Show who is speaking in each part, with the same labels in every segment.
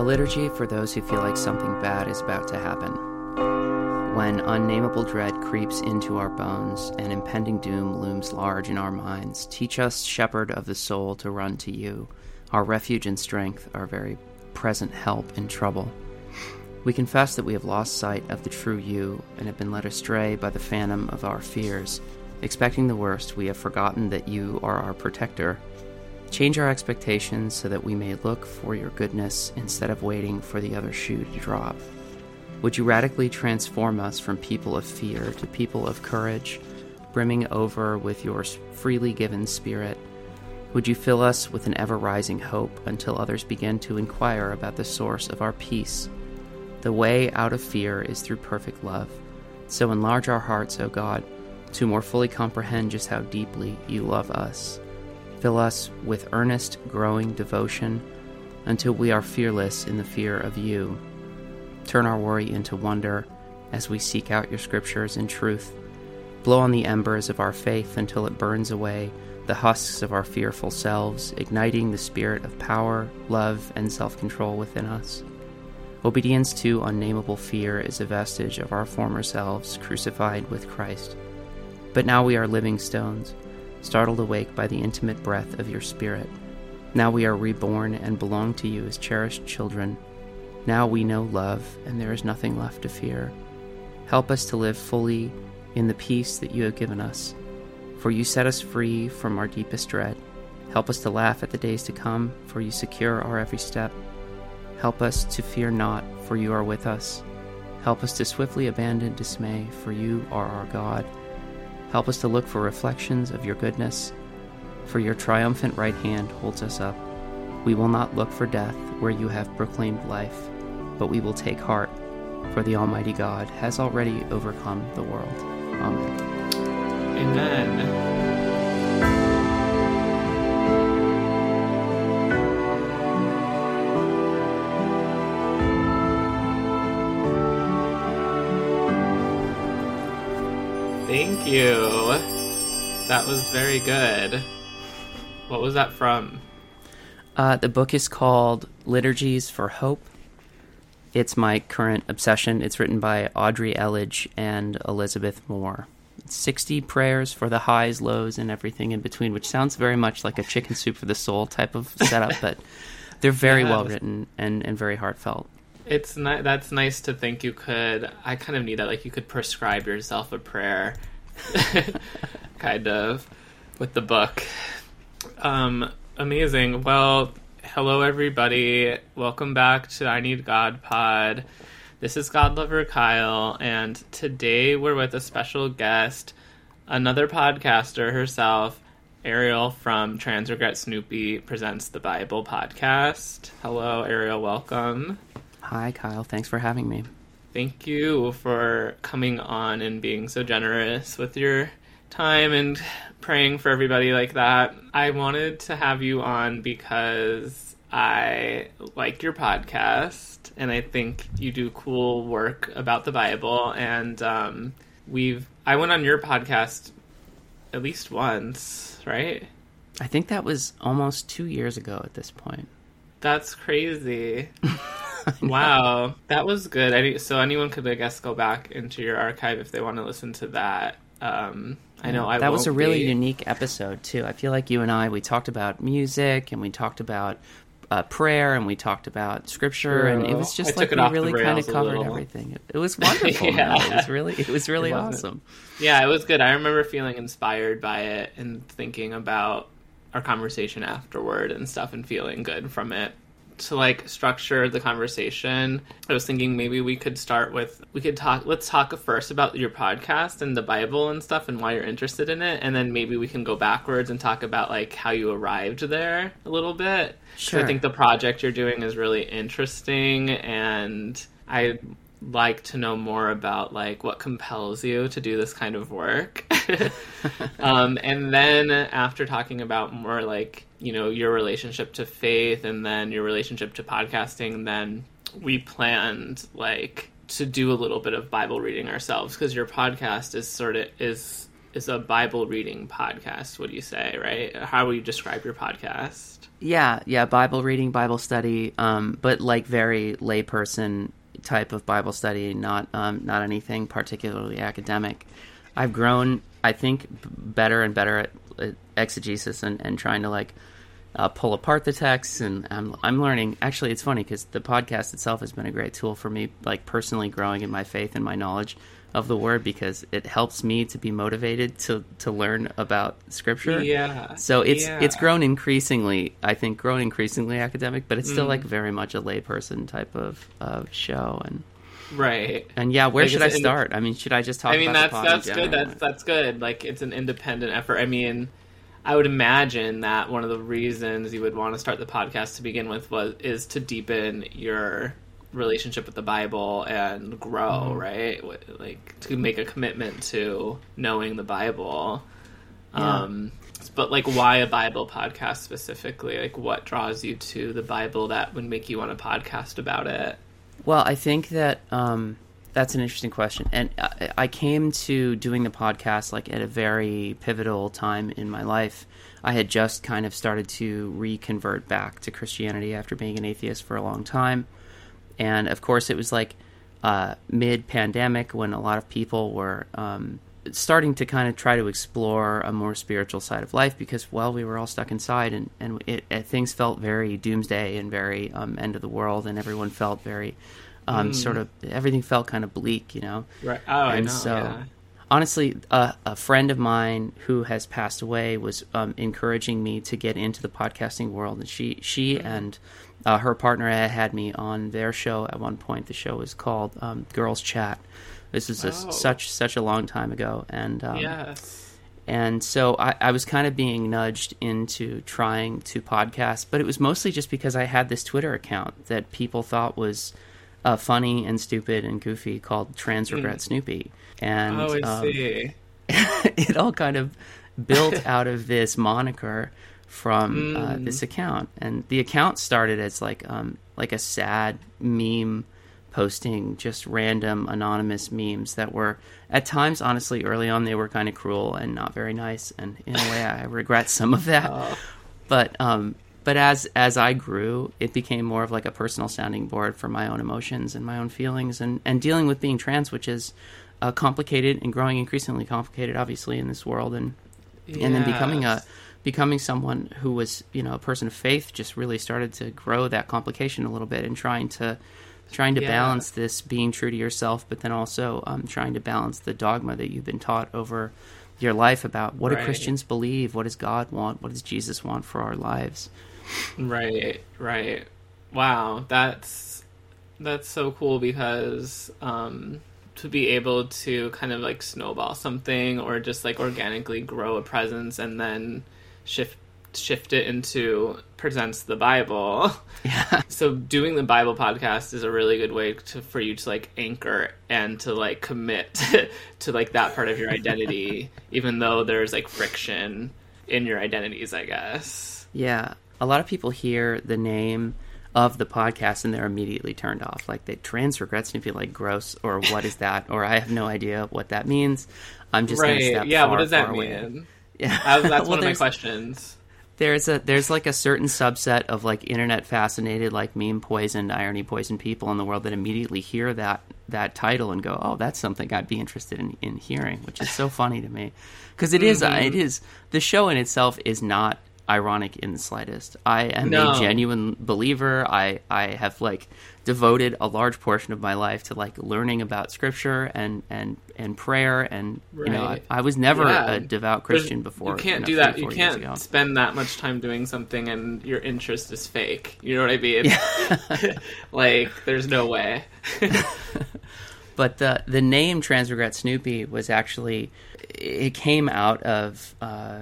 Speaker 1: A liturgy for those who feel like something bad is about to happen. When unnameable dread creeps into our bones and impending doom looms large in our minds, teach us, shepherd of the soul, to run to you, our refuge and strength, our very present help in trouble. We confess that we have lost sight of the true you and have been led astray by the phantom of our fears. Expecting the worst, we have forgotten that you are our protector. Change our expectations so that we may look for your goodness instead of waiting for the other shoe to drop. Would you radically transform us from people of fear to people of courage, brimming over with your freely given spirit? Would you fill us with an ever rising hope until others begin to inquire about the source of our peace? The way out of fear is through perfect love. So enlarge our hearts, O God, to more fully comprehend just how deeply you love us. Fill us with earnest, growing devotion until we are fearless in the fear of you. Turn our worry into wonder as we seek out your scriptures in truth. Blow on the embers of our faith until it burns away the husks of our fearful selves, igniting the spirit of power, love, and self control within us. Obedience to unnameable fear is a vestige of our former selves crucified with Christ. But now we are living stones, startled awake by the intimate breath of your Spirit. Now we are reborn and belong to you as cherished children. Now we know love, and there is nothing left to fear. Help us to live fully in the peace that you have given us. For you set us free from our deepest dread. Help us to laugh at the days to come, for you secure our every step. Help us to fear not, for you are with us. Help us to swiftly abandon dismay, for you are our God. Help us to look for reflections of your goodness, for your triumphant right hand holds us up. We will not look for death where you have proclaimed life, but we will take heart, for the Almighty God has already overcome the world. Amen.
Speaker 2: Amen. You. That was very good. What was that from?
Speaker 1: Uh, the book is called Liturgies for Hope. It's my current obsession. It's written by Audrey Elledge and Elizabeth Moore. 60 prayers for the highs, lows, and everything in between, which sounds very much like a chicken soup for the soul type of setup, but they're very
Speaker 2: Yeah.
Speaker 1: well written and, and very heartfelt.
Speaker 2: It's ni- that's nice to think you could. I kind of need that. Like you could prescribe yourself a prayer, kind of, with the book. Um, amazing. Well, hello everybody. Welcome back to I Need God Pod. This is God Lover Kyle, and today we're with a special guest, another podcaster herself, Ariel from Trans Regret Snoopy presents the Bible podcast. Hello, Ariel. Welcome.
Speaker 1: Hi, Kyle. Thanks for having me.
Speaker 2: Thank you for coming on and being so generous with your time and praying for everybody like that. I wanted to have you on because I like your podcast and I think you do cool work about the Bible and um, we've I went on your podcast at least once, right?
Speaker 1: I think that was almost two years ago at this point.
Speaker 2: That's crazy. wow, that was good. So anyone could, I guess, go back into your archive if they want to listen to that. Um, I know I
Speaker 1: that was a really
Speaker 2: be.
Speaker 1: unique episode too. I feel like you and I we talked about music and we talked about uh, prayer and we talked about scripture and it was just
Speaker 2: I
Speaker 1: like we really kind of covered everything. It, it was wonderful.
Speaker 2: Yeah.
Speaker 1: man. It was really it was really
Speaker 2: It
Speaker 1: awesome.
Speaker 2: Yeah, it was good. I remember feeling inspired by it and thinking about our conversation afterward and stuff and feeling good from it. To like structure the conversation, I was thinking maybe we could start with we could talk let's talk first about your podcast and the Bible and stuff and why you're interested in it and then maybe we can go backwards and talk about like how you arrived there a little bit.
Speaker 1: Sure.
Speaker 2: I think the project you're doing is really interesting and I like to know more about like what compels you to do this kind of work. um, and then after talking about more like you know your relationship to faith and then your relationship to podcasting, then we planned like to do a little bit of Bible reading ourselves because your podcast is sort of is is a Bible reading podcast. Would you say right? How would you describe your podcast?
Speaker 1: Yeah, yeah, Bible reading, Bible study, um, but like very layperson type of Bible study, not um, not anything particularly academic. I've grown, I think, better and better at, at exegesis and, and trying to like uh, pull apart the text, and I'm I'm learning. Actually, it's funny because the podcast itself has been a great tool for me, like personally growing in my faith and my knowledge of the word because it helps me to be motivated to to learn about scripture.
Speaker 2: Yeah.
Speaker 1: So it's
Speaker 2: yeah.
Speaker 1: it's grown increasingly, I think grown increasingly academic, but it's still
Speaker 2: Mm.
Speaker 1: like very much a layperson type of, of show and
Speaker 2: right.
Speaker 1: and yeah, where
Speaker 2: Like,
Speaker 1: should I start? I mean, should I just talk
Speaker 2: I mean,
Speaker 1: about
Speaker 2: that's that's good. That's that's good. Like it's an independent effort. I mean, I would imagine that one of the reasons you would want to start the podcast to begin with was is to deepen your relationship with the Bible and grow,
Speaker 1: Mm-hmm.
Speaker 2: right? Like to make a commitment to knowing the Bible.
Speaker 1: Yeah.
Speaker 2: Um, but like, why a Bible podcast specifically? Like, what draws you to the Bible that would make you want to podcast about it?
Speaker 1: Well, I think that um, that's an interesting question, and I, I came to doing the podcast like at a very pivotal time in my life. I had just kind of started to reconvert back to Christianity after being an atheist for a long time, and of course, it was like uh, mid-pandemic when a lot of people were um, starting to kind of try to explore a more spiritual side of life because, well, we were all stuck inside, and and it, it, things felt very doomsday and very um, end of the world, and everyone felt very um, sort of everything felt kind of bleak, you know.
Speaker 2: Right. Oh, I
Speaker 1: And
Speaker 2: know.
Speaker 1: so-
Speaker 2: yeah.
Speaker 1: Honestly, uh, a friend of mine who has passed away was um, encouraging me to get into the podcasting world, and she she and uh, her partner had me on their show at one point. The show was called um, Girls Chat. This is just
Speaker 2: Oh.
Speaker 1: such such a long time ago, and um,
Speaker 2: yes.
Speaker 1: and so I, I was kind of being nudged into trying to podcast, but it was mostly just because I had this Twitter account that people thought was uh, funny and stupid and goofy called Trans Regret Snoopy, and.
Speaker 2: Oh, I
Speaker 1: um,
Speaker 2: see.
Speaker 1: it all kind of built out of this moniker from uh,
Speaker 2: Mm.
Speaker 1: this account, and the account started as like um like a sad meme posting just random anonymous memes that were at times honestly early on they were kind of cruel and not very nice and in a way I regret some of that
Speaker 2: Oh.
Speaker 1: but um but as as I grew it became more of like a personal sounding board for my own emotions and my own feelings and and dealing with being trans which is uh, complicated and growing increasingly complicated obviously in this world and and then becoming a becoming someone who was you know a person of faith just really started to grow that complication a little bit and trying to trying to
Speaker 2: Yeah.
Speaker 1: balance this being true to yourself but then also um, trying to balance the dogma that you've been taught over your life about what do christians believe what does god want what does jesus want for our lives
Speaker 2: Right, right. Wow, that's that's so cool because um to be able to kind of like snowball something or just like organically grow a presence and then shift shift it into presents the Bible.
Speaker 1: yeah
Speaker 2: So doing the Bible podcast is a really good way to for you to like anchor and to like commit to like that part of your identity even though there's like friction in your identities, I guess.
Speaker 1: Yeah, a lot of people hear the name of the podcast and they're immediately turned off. Like they trans regrets and feel like gross or what is that or I have no idea what that means. I'm just gonna
Speaker 2: right.
Speaker 1: step
Speaker 2: Yeah,
Speaker 1: far,
Speaker 2: what does that
Speaker 1: far away.
Speaker 2: mean?
Speaker 1: Yeah,
Speaker 2: That- that's
Speaker 1: Well,
Speaker 2: one of my questions.
Speaker 1: There's a there's like a certain subset of like internet fascinated like meme poisoned irony poisoned people in the world that immediately hear that that title and go oh that's something I'd be interested in in hearing which is so funny to me because it is-
Speaker 2: Mm-hmm.
Speaker 1: it is the show in itself is not ironic in the slightest I am
Speaker 2: No.
Speaker 1: a genuine believer I I have like devoted a large portion of my life to like learning about scripture and and and prayer and you know I, I was never
Speaker 2: Yeah.
Speaker 1: a devout
Speaker 2: There's-
Speaker 1: Christian before
Speaker 2: You can't do that. You
Speaker 1: four years ago.
Speaker 2: can't spend that much time doing something and your interest is fake. You know what I mean? Yeah. like, there's no way.
Speaker 1: But the the name Transregret Snoopy was actually it came out of uh,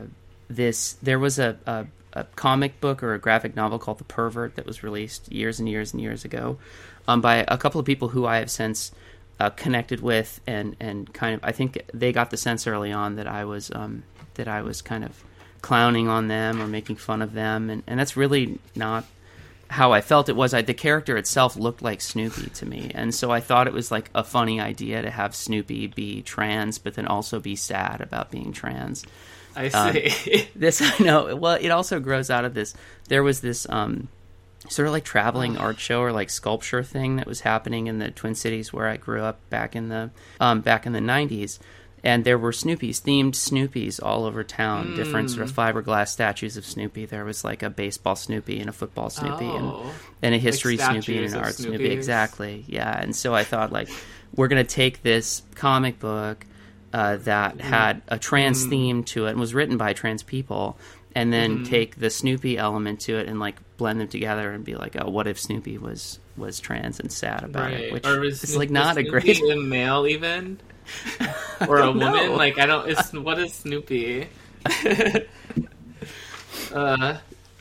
Speaker 1: this. There was a, a a comic book or a graphic novel called The Pervert that was released years and years and years ago um, by a couple of people who I have since uh, connected with and and kind of I think they got the sense early on that I was um, that I was kind of clowning on them or making fun of them and, and that's really not how I felt it was I, the character itself looked like Snoopy to me, and so I thought it was like a funny idea to have Snoopy be trans, but then also be sad about being trans.
Speaker 2: I see.
Speaker 1: Um, this I know. Well, it also grows out of this. There was this um, sort of like traveling art show or like sculpture thing that was happening in the Twin Cities where I grew up back in the um, back in the nineties. And there were Snoopies, themed Snoopies all over town, different sort of fiberglass statues of Snoopy. There was like a baseball Snoopy and a football Snoopy and,
Speaker 2: Oh.
Speaker 1: and a history Snoopy and an art Snoopy. Exactly. Yeah. And so I thought like we're gonna take this comic book uh, that
Speaker 2: Mm-hmm.
Speaker 1: had a trans theme to it and was written by trans people, and then
Speaker 2: Mm-hmm.
Speaker 1: take the Snoopy element to it and like blend them together and be like, oh, what if Snoopy was was trans and sad about
Speaker 2: right.
Speaker 1: it? Which
Speaker 2: or
Speaker 1: is like not a great.
Speaker 2: a male even, or a woman?
Speaker 1: know.
Speaker 2: Like I don't. Is, what is Snoopy? uh,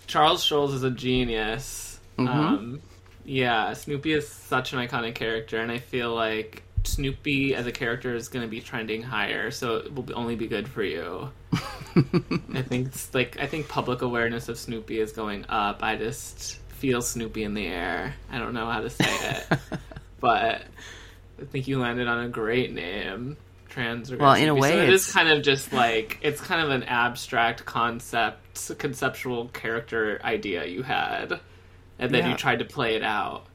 Speaker 2: Charles Schulz is a genius.
Speaker 1: Mhm.
Speaker 2: Um, yeah, Snoopy is such an iconic character, and I feel like Snoopy as a character is going to be trending higher, so it will only be good for you. I think it's like I think public awareness of Snoopy is going up. I just feel Snoopy in the air. I don't know how to say it, but I think you landed on a great name. Trans.
Speaker 1: Well, in a way,
Speaker 2: so it is
Speaker 1: it's-
Speaker 2: kind of just like it's kind of an abstract concept, conceptual character idea you had, and then
Speaker 1: Yeah.
Speaker 2: you tried to play it out.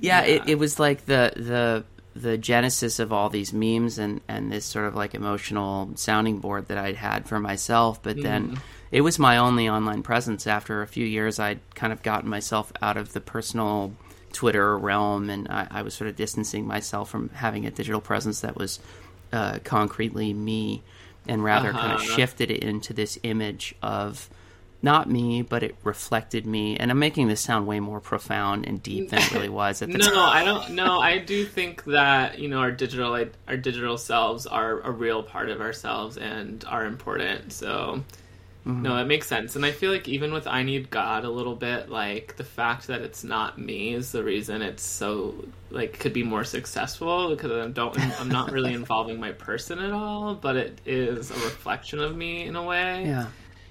Speaker 1: yeah,
Speaker 2: Yeah.
Speaker 1: It, it was like the the the genesis of all these memes and and this sort of like emotional sounding board that I'd had for myself. But then it was my only online presence. After a few years, I'd kind of gotten myself out of the personal Twitter realm, and I, I was sort of distancing myself from having a digital presence that was uh, concretely me, and rather kind of
Speaker 2: Uh-huh.
Speaker 1: shifted it into this image of not me, but it reflected me. And I'm making this sound way more profound and deep than it really was at the
Speaker 2: No,
Speaker 1: time.
Speaker 2: no, I don't. No, I do think that you know our digital our digital selves are a real part of ourselves and are important. So.
Speaker 1: Mm-hmm.
Speaker 2: No, it makes sense, and I feel like even with "I Need God" a little bit, like the fact that it's not me is the reason it's so like could be more successful because I don't, I'm not really involving my person at all, but it is a reflection of me in a way
Speaker 1: Yeah,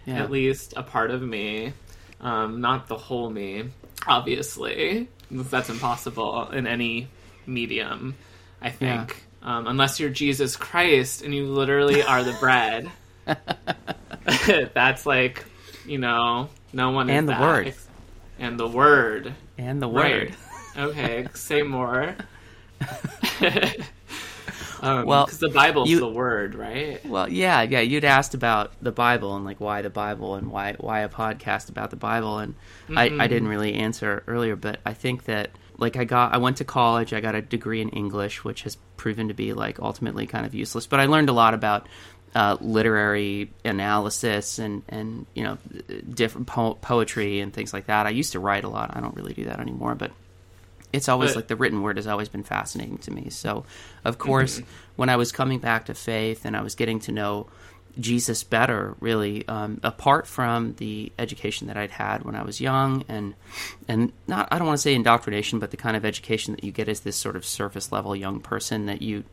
Speaker 1: yeah.
Speaker 2: at least a part of me, um, not the whole me, obviously. That's impossible in any medium, I think. Um, unless you're Jesus Christ and you literally are the bread. That's like, you know, no one is
Speaker 1: And the
Speaker 2: that.
Speaker 1: Word.
Speaker 2: And the word.
Speaker 1: and the
Speaker 2: Right.
Speaker 1: word.
Speaker 2: Okay, say more. um,
Speaker 1: Well,
Speaker 2: because the Bible's
Speaker 1: you-
Speaker 2: the word, right?
Speaker 1: Well, yeah, yeah. You'd asked about the Bible and like why the Bible and why why a podcast about the Bible, and I, I didn't really answer earlier, but I think that like I got I went to college, I got a degree in English, which has proven to be like ultimately kind of useless, but I learned a lot about uh, literary analysis and and you know different po- poetry and things like that. I used to write a lot. I don't really do that anymore, but it's always
Speaker 2: But-
Speaker 1: like the written word has always been fascinating to me. So, of course, when I was coming back to faith and I was getting to know Jesus better, really, um, apart from the education that I'd had when I was young, and and not I don't want to say indoctrination, but the kind of education that you get as this sort of surface level young person that you.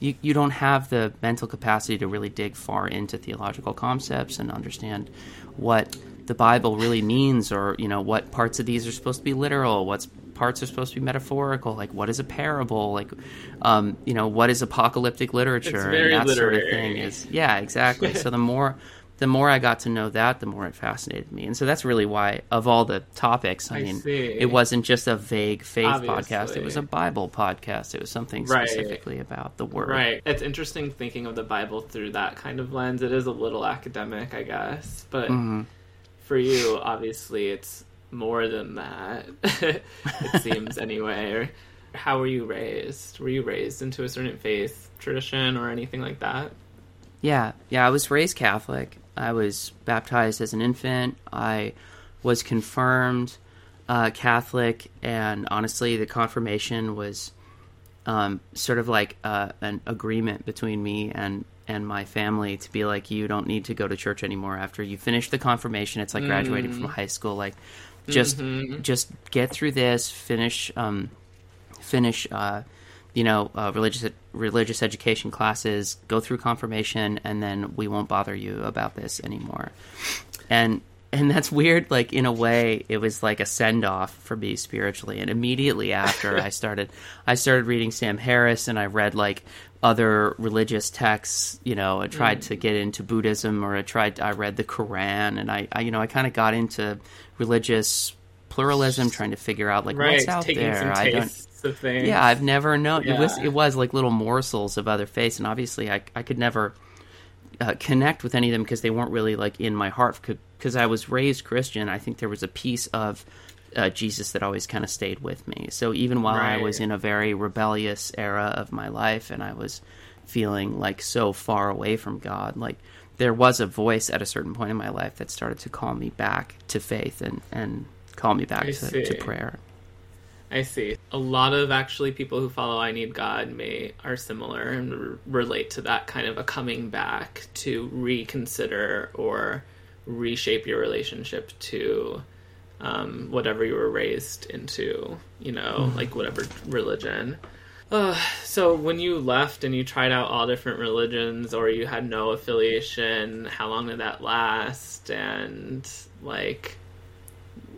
Speaker 1: You, you don't have the mental capacity to really dig far into theological concepts and understand what the Bible really means, or you know what parts of these are supposed to be literal, what's parts are supposed to be metaphorical, like what is a parable, like um, you know what is apocalyptic literature, and that sort of thing is yeah, exactly. so the more the more I got to know that, the more it fascinated me, and so that's really why of all the topics, I,
Speaker 2: I
Speaker 1: mean,
Speaker 2: see.
Speaker 1: it wasn't just a vague faith podcast; it was a Bible podcast. It was something
Speaker 2: Right.
Speaker 1: specifically about the word.
Speaker 2: Right. It's interesting thinking of the Bible through that kind of lens. It is a little academic, I guess, but
Speaker 1: Mm-hmm.
Speaker 2: for you, obviously, it's more than that. it seems anyway. How were you raised? Were you raised into a certain faith tradition or anything like that?
Speaker 1: Yeah, yeah. I was raised Catholic. I was baptized as an infant. I was confirmed uh, Catholic, and honestly, the confirmation was um, sort of like uh, an agreement between me and and my family to be like, you don't need to go to church anymore after you finish the confirmation. It's like graduating from high school. Like, just just get through this, finish um, finish uh, you know uh, religious religious education classes, go through confirmation, and then we won't bother you about this anymore. And and that's weird. Like in a way, it was like a send off for me spiritually. And immediately after, I started, I started reading Sam Harris, and I read like other religious texts. You know, I tried mm. to get into Buddhism, or I tried, I read the Quran, and I, I you know, I kind of got into religious pluralism, trying to figure out like
Speaker 2: right,
Speaker 1: what's out there. I don't.
Speaker 2: Yeah,
Speaker 1: I've never known. Yeah. It was it was like little morsels of other faiths, and obviously, I I could never uh, connect with any of them because they weren't really like in my heart. Because I was raised Christian, I think there was a piece of uh, Jesus that always kind of stayed with me. So even while right. I was in a very rebellious era of my life, and I was feeling like so far away from God, like there was a voice at a certain point in my life that started to call me back to faith and and call me back to, to prayer.
Speaker 2: I see. A lot of actually people who follow I Need God may are similar and r- relate to that kind of a coming back to reconsider or reshape your relationship to um, whatever you were raised into, you know, mm. like whatever religion. Uh, so when you left and you tried out all different religions or you had no affiliation, how long did that last? And like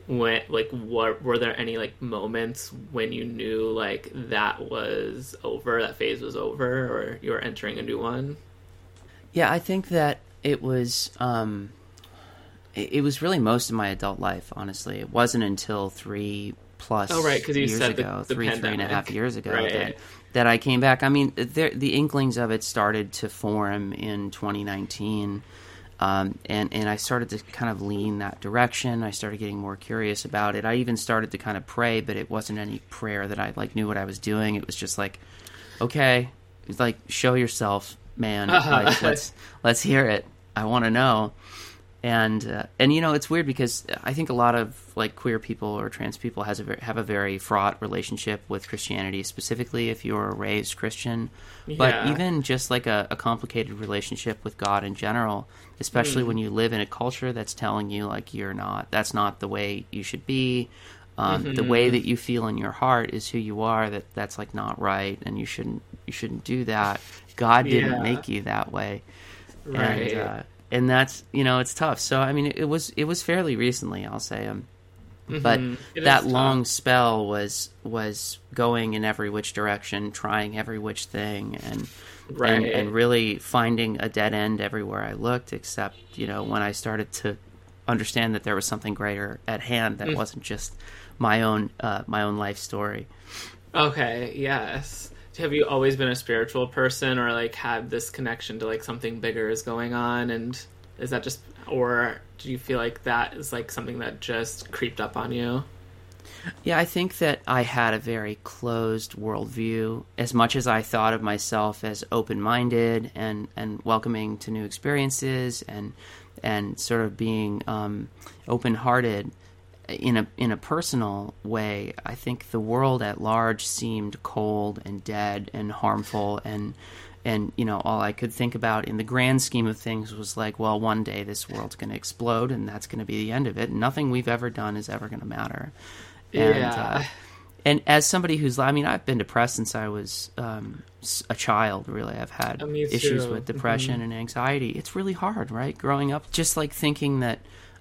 Speaker 2: when like what were there any like moments when you knew like that was over that phase was over or you were entering a new one
Speaker 1: yeah i think that it was um it, it was really most of my adult life honestly it wasn't until three plus
Speaker 2: oh right because you
Speaker 1: years
Speaker 2: said
Speaker 1: ago
Speaker 2: the, the
Speaker 1: three
Speaker 2: pandemic.
Speaker 1: three and a half years ago
Speaker 2: right.
Speaker 1: that, that i came back i mean there, the inklings of it started to form in 2019 um, and and I started to kind of lean that direction. I started getting more curious about it. I even started to kind of pray, but it wasn't any prayer that I like knew what I was doing. It was just like, okay, like show yourself, man. Like, let's let's hear it. I want to know and uh, and you know it's weird because I think a lot of like queer people or trans people has a have a very fraught relationship with Christianity, specifically if you're raised Christian. Yeah. But even just like a, a, complicated relationship with God in general, especially mm. when you live in a culture that's telling you like you're not, that's not the way you should be. Um, mm-hmm. The way that you feel in your heart is who you are. That that's like not right, and you shouldn't you shouldn't do that. God didn't yeah. make you that way,
Speaker 2: right.
Speaker 1: and uh, and that's you know it's tough. So I mean, it, was it was fairly recently, I'll say. Um, mm-hmm. But it that long spell was was going in every which direction, trying every which thing, and right. and, and really finding a dead end everywhere I looked. Except you know when I started to understand that there was something greater at hand that mm. wasn't just my own uh, my own life story.
Speaker 2: Okay. Yes have you always been a spiritual person or like had this connection to like something bigger is going on? And is that just or do you feel like that is like something that just creeped up on you?
Speaker 1: Yeah i think that i had a very closed worldview. As much as i thought of myself as open-minded and and welcoming to new experiences and and sort of being um, open-hearted in a in a personal way, I think the world at large seemed cold and dead and harmful and and you know all I could think about in the grand scheme of things was like, well, one day this world's going to explode and that's going to be the end of it. Nothing we've ever done is ever going to matter. And,
Speaker 2: yeah. Uh,
Speaker 1: and as somebody who's, I mean, I've been depressed since I was um, a child. Really, I've had
Speaker 2: oh,
Speaker 1: issues with depression
Speaker 2: mm-hmm.
Speaker 1: and anxiety. It's really hard, right? Growing up, just like thinking that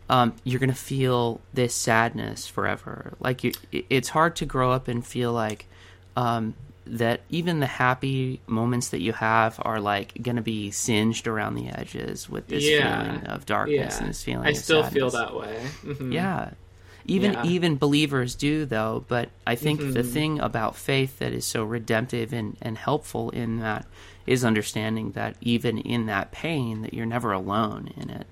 Speaker 1: um, you're gonna feel this sadness forever. Like you, it's hard to grow up and feel like um, that even the happy moments that you have are like gonna be singed around the edges with this
Speaker 2: yeah.
Speaker 1: feeling of darkness
Speaker 2: yeah.
Speaker 1: and this feeling.
Speaker 2: I still
Speaker 1: sadness.
Speaker 2: feel that way. Mm-hmm.
Speaker 1: Yeah. Even
Speaker 2: yeah.
Speaker 1: even believers do though, but I think
Speaker 2: mm-hmm.
Speaker 1: the thing about faith that is so redemptive and, and helpful in that is understanding that even in that pain that you're never alone in it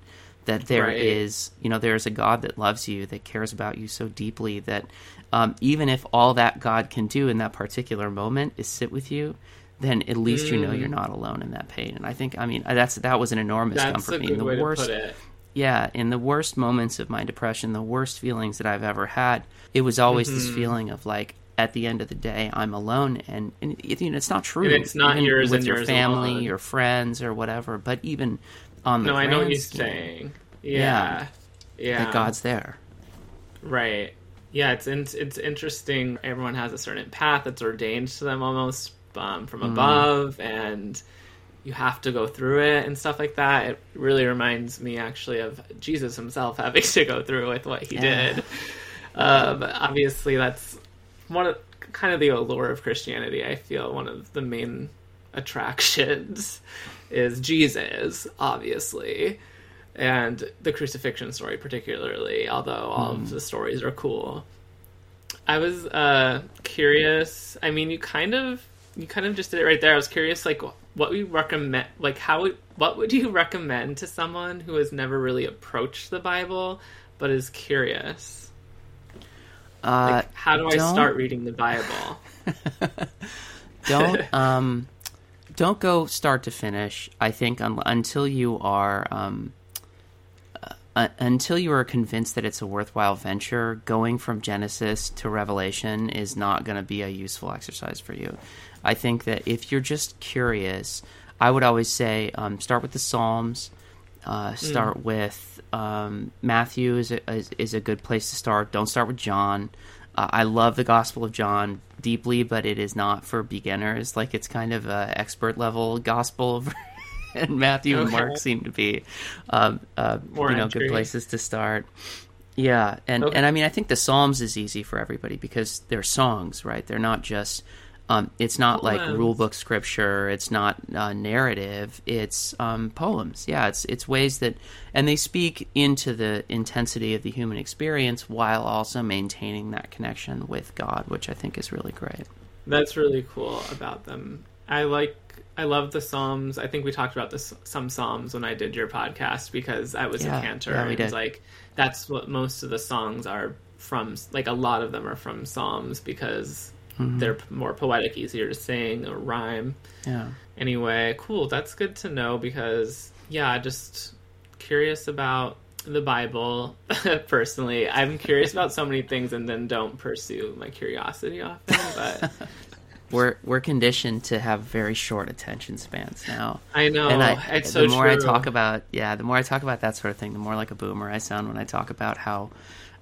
Speaker 1: that there
Speaker 2: right.
Speaker 1: is, you know, there is a God that loves you, that cares about you so deeply that um, even if all that God can do in that particular moment is sit with you, then at least mm. you know you're mm. not alone in that pain. And I think, I mean, that's that was an enormous
Speaker 2: that's
Speaker 1: comfort
Speaker 2: me.
Speaker 1: In the worst, yeah, in the worst moments of my depression, the worst feelings that I've ever had, it was always mm-hmm. this feeling of like, at the end of the day, I'm alone, and, and it, you know, it's not true.
Speaker 2: And it's not
Speaker 1: even
Speaker 2: yours
Speaker 1: with
Speaker 2: your
Speaker 1: family,
Speaker 2: alone.
Speaker 1: your friends, or whatever. But even on the
Speaker 2: no, I know what
Speaker 1: he's
Speaker 2: saying. Yeah. yeah,
Speaker 1: yeah, that God's there.
Speaker 2: Right. Yeah, it's in, it's interesting. Everyone has a certain path that's ordained to them almost um, from mm. above, and you have to go through it and stuff like that. It really reminds me actually of Jesus himself having to go through with what he
Speaker 1: Yeah.
Speaker 2: did. But obviously, that's one of kind of the allure of Christianity. I feel one of the main attractions is Jesus, obviously, and the crucifixion story, particularly. Although all of the stories are cool. I was uh, curious. I mean, you kind of you kind of just did it right there. I was curious, like what we recommend, like how what would you recommend to someone who has never really approached the Bible but is curious?
Speaker 1: Uh,
Speaker 2: Like, how do I start reading the Bible?
Speaker 1: don't um, don't go start to finish. I think un- until you are um, uh, until you are convinced that it's a worthwhile venture, going from Genesis to Revelation is not going to be a useful exercise for you. I think that if you're just curious, I would always say um, start with the Psalms. Uh, start with um, Matthew is a, is, is a good place to start. Don't start with John. Uh, I love the Gospel of John deeply, but it is not for beginners. Like it's kind of a expert level gospel, and Matthew and Mark seem to be, um, uh, you know,
Speaker 2: entry.
Speaker 1: good places to start. Yeah, and
Speaker 2: Okay.
Speaker 1: and I mean, I think the Psalms is easy for everybody because they're songs, right? They're not just. Um, it's not like
Speaker 2: Poems.
Speaker 1: rule book scripture. It's not uh, narrative. It's um, poems. Yeah, it's it's ways that, and they speak into the intensity of the human experience while also maintaining that connection with God, which I think is really great.
Speaker 2: That's really cool about them. I like I love the Psalms. I think we talked about this some Psalms when I did your podcast because I was
Speaker 1: Yeah,
Speaker 2: a cantor
Speaker 1: yeah,
Speaker 2: and like that's what most of the songs are from like a lot of them are from Psalms because
Speaker 1: Mm-hmm.
Speaker 2: they're more poetic, easier to sing or rhyme.
Speaker 1: Yeah.
Speaker 2: Anyway, cool. That's good to know because yeah, I just curious about the Bible personally. I'm curious about so many things and then don't pursue my curiosity often, but
Speaker 1: We're we're conditioned to have very short attention spans now.
Speaker 2: I know
Speaker 1: and I, the
Speaker 2: so
Speaker 1: more I talk about, yeah, the more I talk about that sort of thing, the more like a boomer I sound when I talk about how,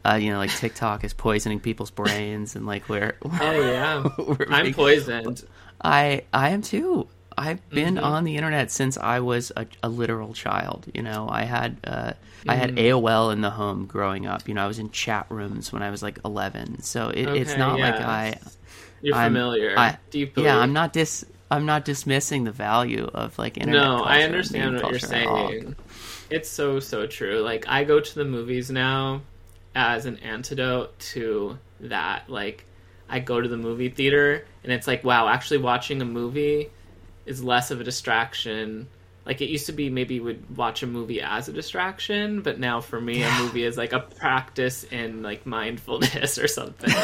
Speaker 1: uh, you know, like TikTok is poisoning people's brains and like we're,
Speaker 2: Oh yeah,
Speaker 1: we're
Speaker 2: I'm poisoned.
Speaker 1: I I am too. I've been
Speaker 2: Mm-hmm.
Speaker 1: on the internet since I was a, a literal child. You know, I had uh, I
Speaker 2: Mm.
Speaker 1: had AOL in the home growing up. You know, I was in chat rooms when I was like eleven. So it, it's
Speaker 2: Okay,
Speaker 1: not like. I
Speaker 2: You're
Speaker 1: I'm-
Speaker 2: familiar.
Speaker 1: I-
Speaker 2: deeply.
Speaker 1: yeah. I'm not dis I'm not dismissing the value of like internet.
Speaker 2: No, I understand what you're
Speaker 1: culture at all.
Speaker 2: saying. It's so so true. Like I go to the movies now as an antidote to that. Like I go to the movie theater and it's like, wow, actually watching a movie is less of a distraction. Like it used to be maybe would watch a movie as a distraction, but now for me a movie is like a practice in like mindfulness or something.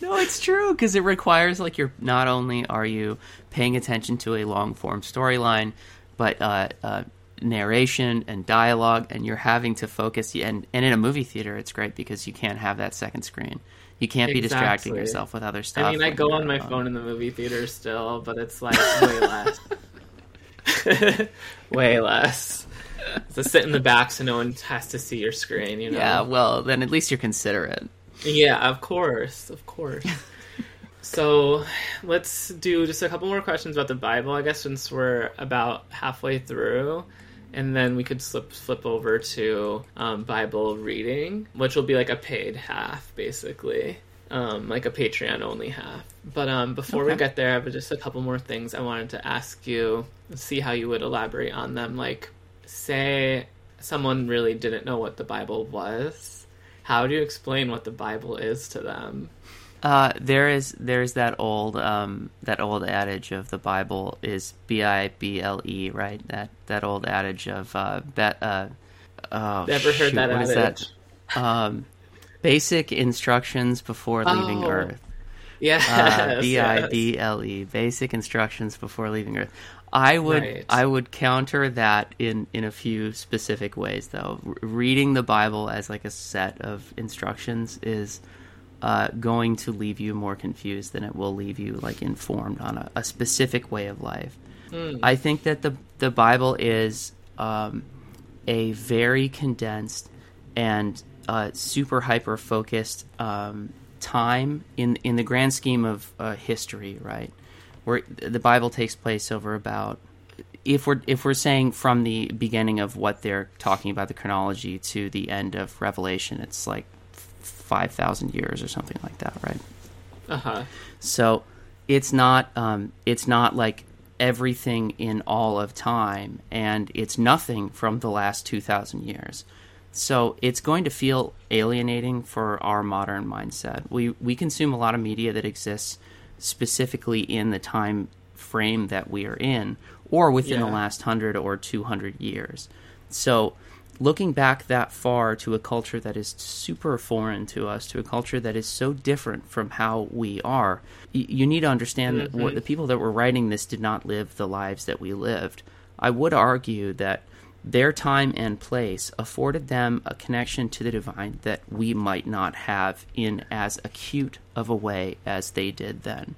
Speaker 1: No, it's true because it requires like you're not only are you paying attention to a long form storyline, but uh, uh, narration and dialogue, and you're having to focus. And and in a movie theater, it's great because you can't have that second screen. You can't be distracting yourself with other stuff.
Speaker 2: I mean, I go on my
Speaker 1: uh,
Speaker 2: phone in the movie theater still, but it's like way less. way less. To sit in the back so no one has to see your screen, you know?
Speaker 1: Yeah, well, then at least you're considerate.
Speaker 2: Yeah, of course, of course. so let's do just a couple more questions about the Bible, I guess, since we're about halfway through. And then we could slip flip over to um, Bible reading, which will be like a paid half, basically, um, like a Patreon only half. But um, before we get there, I have just a couple more things I wanted to ask you, see how you would elaborate on them. Like, say someone really didn't know what the Bible was. How do you explain what the Bible is to them?
Speaker 1: Uh, there is there's that old um, that old adage of the Bible is B I B L E right that that old adage of uh, bet uh, oh,
Speaker 2: Never heard
Speaker 1: shoot,
Speaker 2: that
Speaker 1: what is
Speaker 2: adage.
Speaker 1: that? Um, basic instructions before leaving
Speaker 2: Oh,
Speaker 1: Earth.
Speaker 2: Yes,
Speaker 1: Uh, B I. B L E basic instructions before leaving Earth. I would
Speaker 2: Right.
Speaker 1: I would counter that in in a few specific ways though. R- reading the Bible as like a set of instructions is uh, going to leave you more confused than it will leave you like informed on a, a specific way of life.
Speaker 2: Hmm.
Speaker 1: I think that the the Bible is um, a very condensed and uh, super hyper focused um, time in in the grand scheme of uh, history, right? where the Bible takes place over about if we're if we're saying from the beginning of what they're talking about the chronology to the end of Revelation, it's like five thousand years or something like that, right?
Speaker 2: Uh huh.
Speaker 1: So it's not um, it's not like everything in all of time, and it's nothing from the last two thousand years. So it's going to feel alienating for our modern mindset. We we consume a lot of media that exists specifically in the time frame that we are in, or within
Speaker 2: Yeah.
Speaker 1: the last hundred or two hundred years. So looking back that far to a culture that is super foreign to us, to a culture that is so different from how we are, y- you need to understand that what mm-hmm. the people that were writing this did not live the lives that we lived. I would argue that their time and place afforded them a connection to the divine that we might not have in as acute of a way as they did then.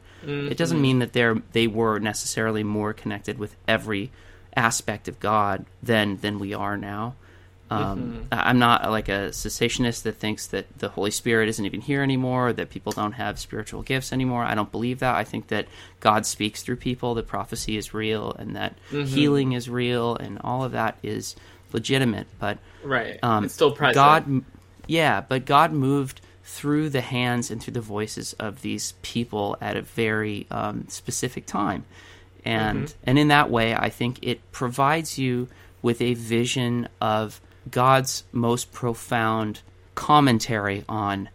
Speaker 1: It doesn't mm-hmm. mean that they're they were necessarily more connected with every aspect of God than than we are now. Um, I- I'm not like a cessationist that thinks that the Holy Spirit isn't even here anymore, that people don't have spiritual gifts anymore. I don't believe that. I think that God speaks through people, that prophecy is real, and that healing is real, and all of that is legitimate. But
Speaker 2: Right.
Speaker 1: um,
Speaker 2: it's still present.
Speaker 1: God, yeah, but God moved through the hands and through the voices of these people at a very um, specific time, and and in that way, I think it provides you with a vision of God's most profound commentary on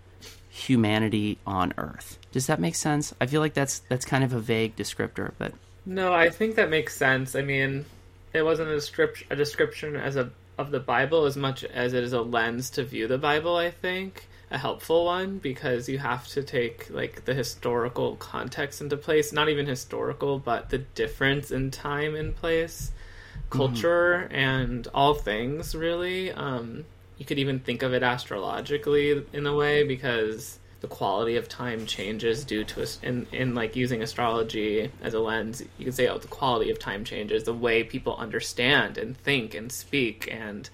Speaker 1: humanity on Earth. Does that make sense? I feel like that's that's kind of a vague descriptor, but
Speaker 2: No, I think that makes sense. I mean, it wasn't a description, a description as a of the Bible as much as it is a lens to view the Bible. I think a helpful one because you have to take like the historical context into place. Not even historical, but the difference in time and place, culture, and all things. Really, um, you could even think of it astrologically in a way because the quality of time changes due to us in, in like using astrology as a lens you could say oh the quality of time changes the way people understand and think and speak and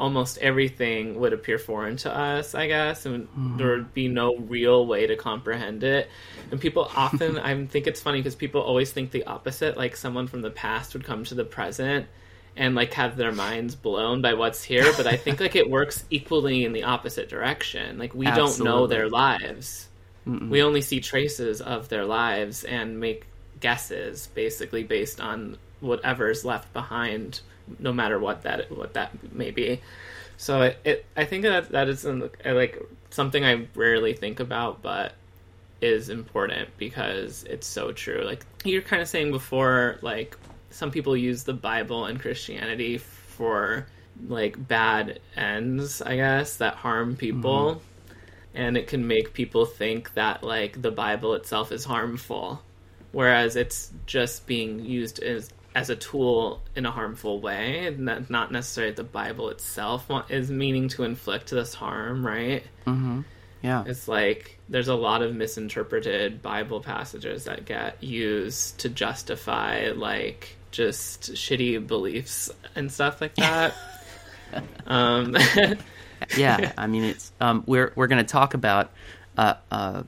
Speaker 2: almost everything would appear foreign to us i guess and hmm. there would be no real way to comprehend it. And people often i think it's funny because people always think the opposite like someone from the past would come to the present and like have their minds blown by what's here but i think like it works equally in the opposite direction. Like we don't know their lives. We only see traces of their lives and make guesses basically based on whatever's left behind no matter what that what that may be so it, it i think that that is like something i rarely think about but is important because it's so true. Like you're kind of saying before, like some people use the Bible and Christianity for like bad ends, I guess, that harm people. Mm-hmm. And it can make people think that like the Bible itself is harmful, whereas it's just being used as as a tool in a harmful way, and that not necessarily the Bible itself is meaning to inflict this harm, right?
Speaker 1: yeah,
Speaker 2: It's like there's a lot of misinterpreted Bible passages that get used to justify like just shitty beliefs and stuff like that. um,
Speaker 1: yeah. I mean, it's um, we're we're going to talk about uh, uh,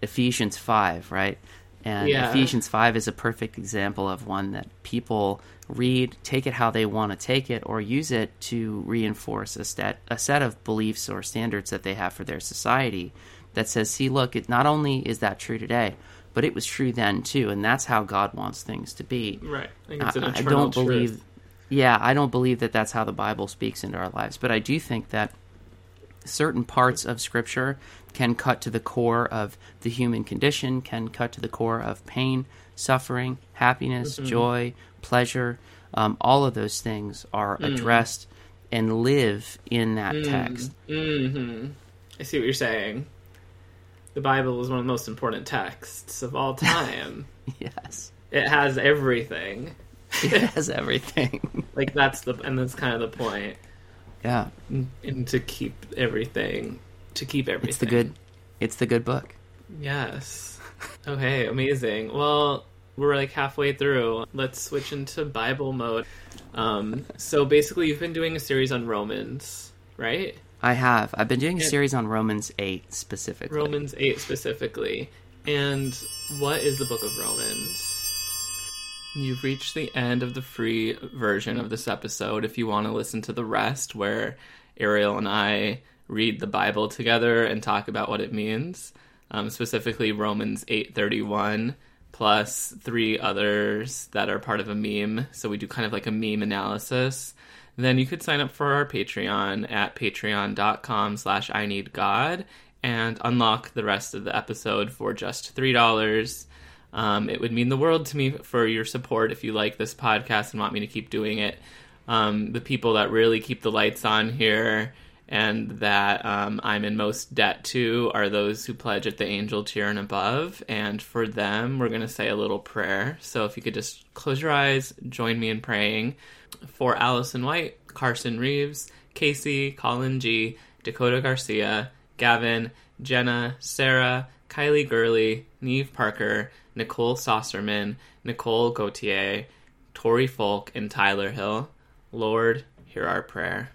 Speaker 1: Ephesians five, right? And
Speaker 2: Yeah.
Speaker 1: Ephesians five is a perfect example of one that people read, take it how they want to take it, or use it to reinforce a set a set of beliefs or standards that they have for their society. That says, see, look, it not only is that true today, but it was true then too, and that's how God wants things to be.
Speaker 2: right. I think it's an
Speaker 1: I, I don't believe. Yeah, I don't believe that that's how the Bible speaks into our lives, but I do think that certain parts of Scripture can cut to the core of the human condition, can cut to the core of pain, suffering, happiness,
Speaker 2: Mm-hmm.
Speaker 1: joy, pleasure. Um, all of those things are
Speaker 2: Mm.
Speaker 1: addressed and live in that text.
Speaker 2: hmm I see what you're saying. The Bible is one of the most important texts of all time.
Speaker 1: Yes,
Speaker 2: it has everything.
Speaker 1: it has everything.
Speaker 2: Like that's the and that's kind of the point.
Speaker 1: Yeah,
Speaker 2: And to keep everything, to keep everything.
Speaker 1: it's the good. It's the good book.
Speaker 2: Yes. Okay, amazing. Well, we're like halfway through. Let's switch into Bible mode. Um, so basically, you've been doing a series on Romans, right?
Speaker 1: I have. I've been doing a series on Romans eight specifically.
Speaker 2: Romans 8 specifically. And what is the book of Romans? You've reached the end of the free version of this episode. If you want to listen to the rest, where Ariel and I read the Bible together and talk about what it means, um, specifically Romans eight thirty one plus three others that are part of a meme. So we do kind of like a meme analysis. Then you could sign up for our Patreon at patreon.com slash I need God and unlock the rest of the episode for just three dollars. Um, it would mean the world to me for your support if you like this podcast and want me to keep doing it. Um, the people that really keep the lights on here and that um, I'm in most debt to are those who pledge at the angel tier and above. And for them, we're going to say a little prayer. So if you could just close your eyes, join me in praying for Allison White, Carson Reeves, Casey, Colin G, Dakota Garcia, Gavin, Jenna, Sarah, Kylie Gurley, Neve Parker, Nicole Saucerman, Nicole Gautier, Tori Folk, and Tyler Hill. Lord, hear our prayer.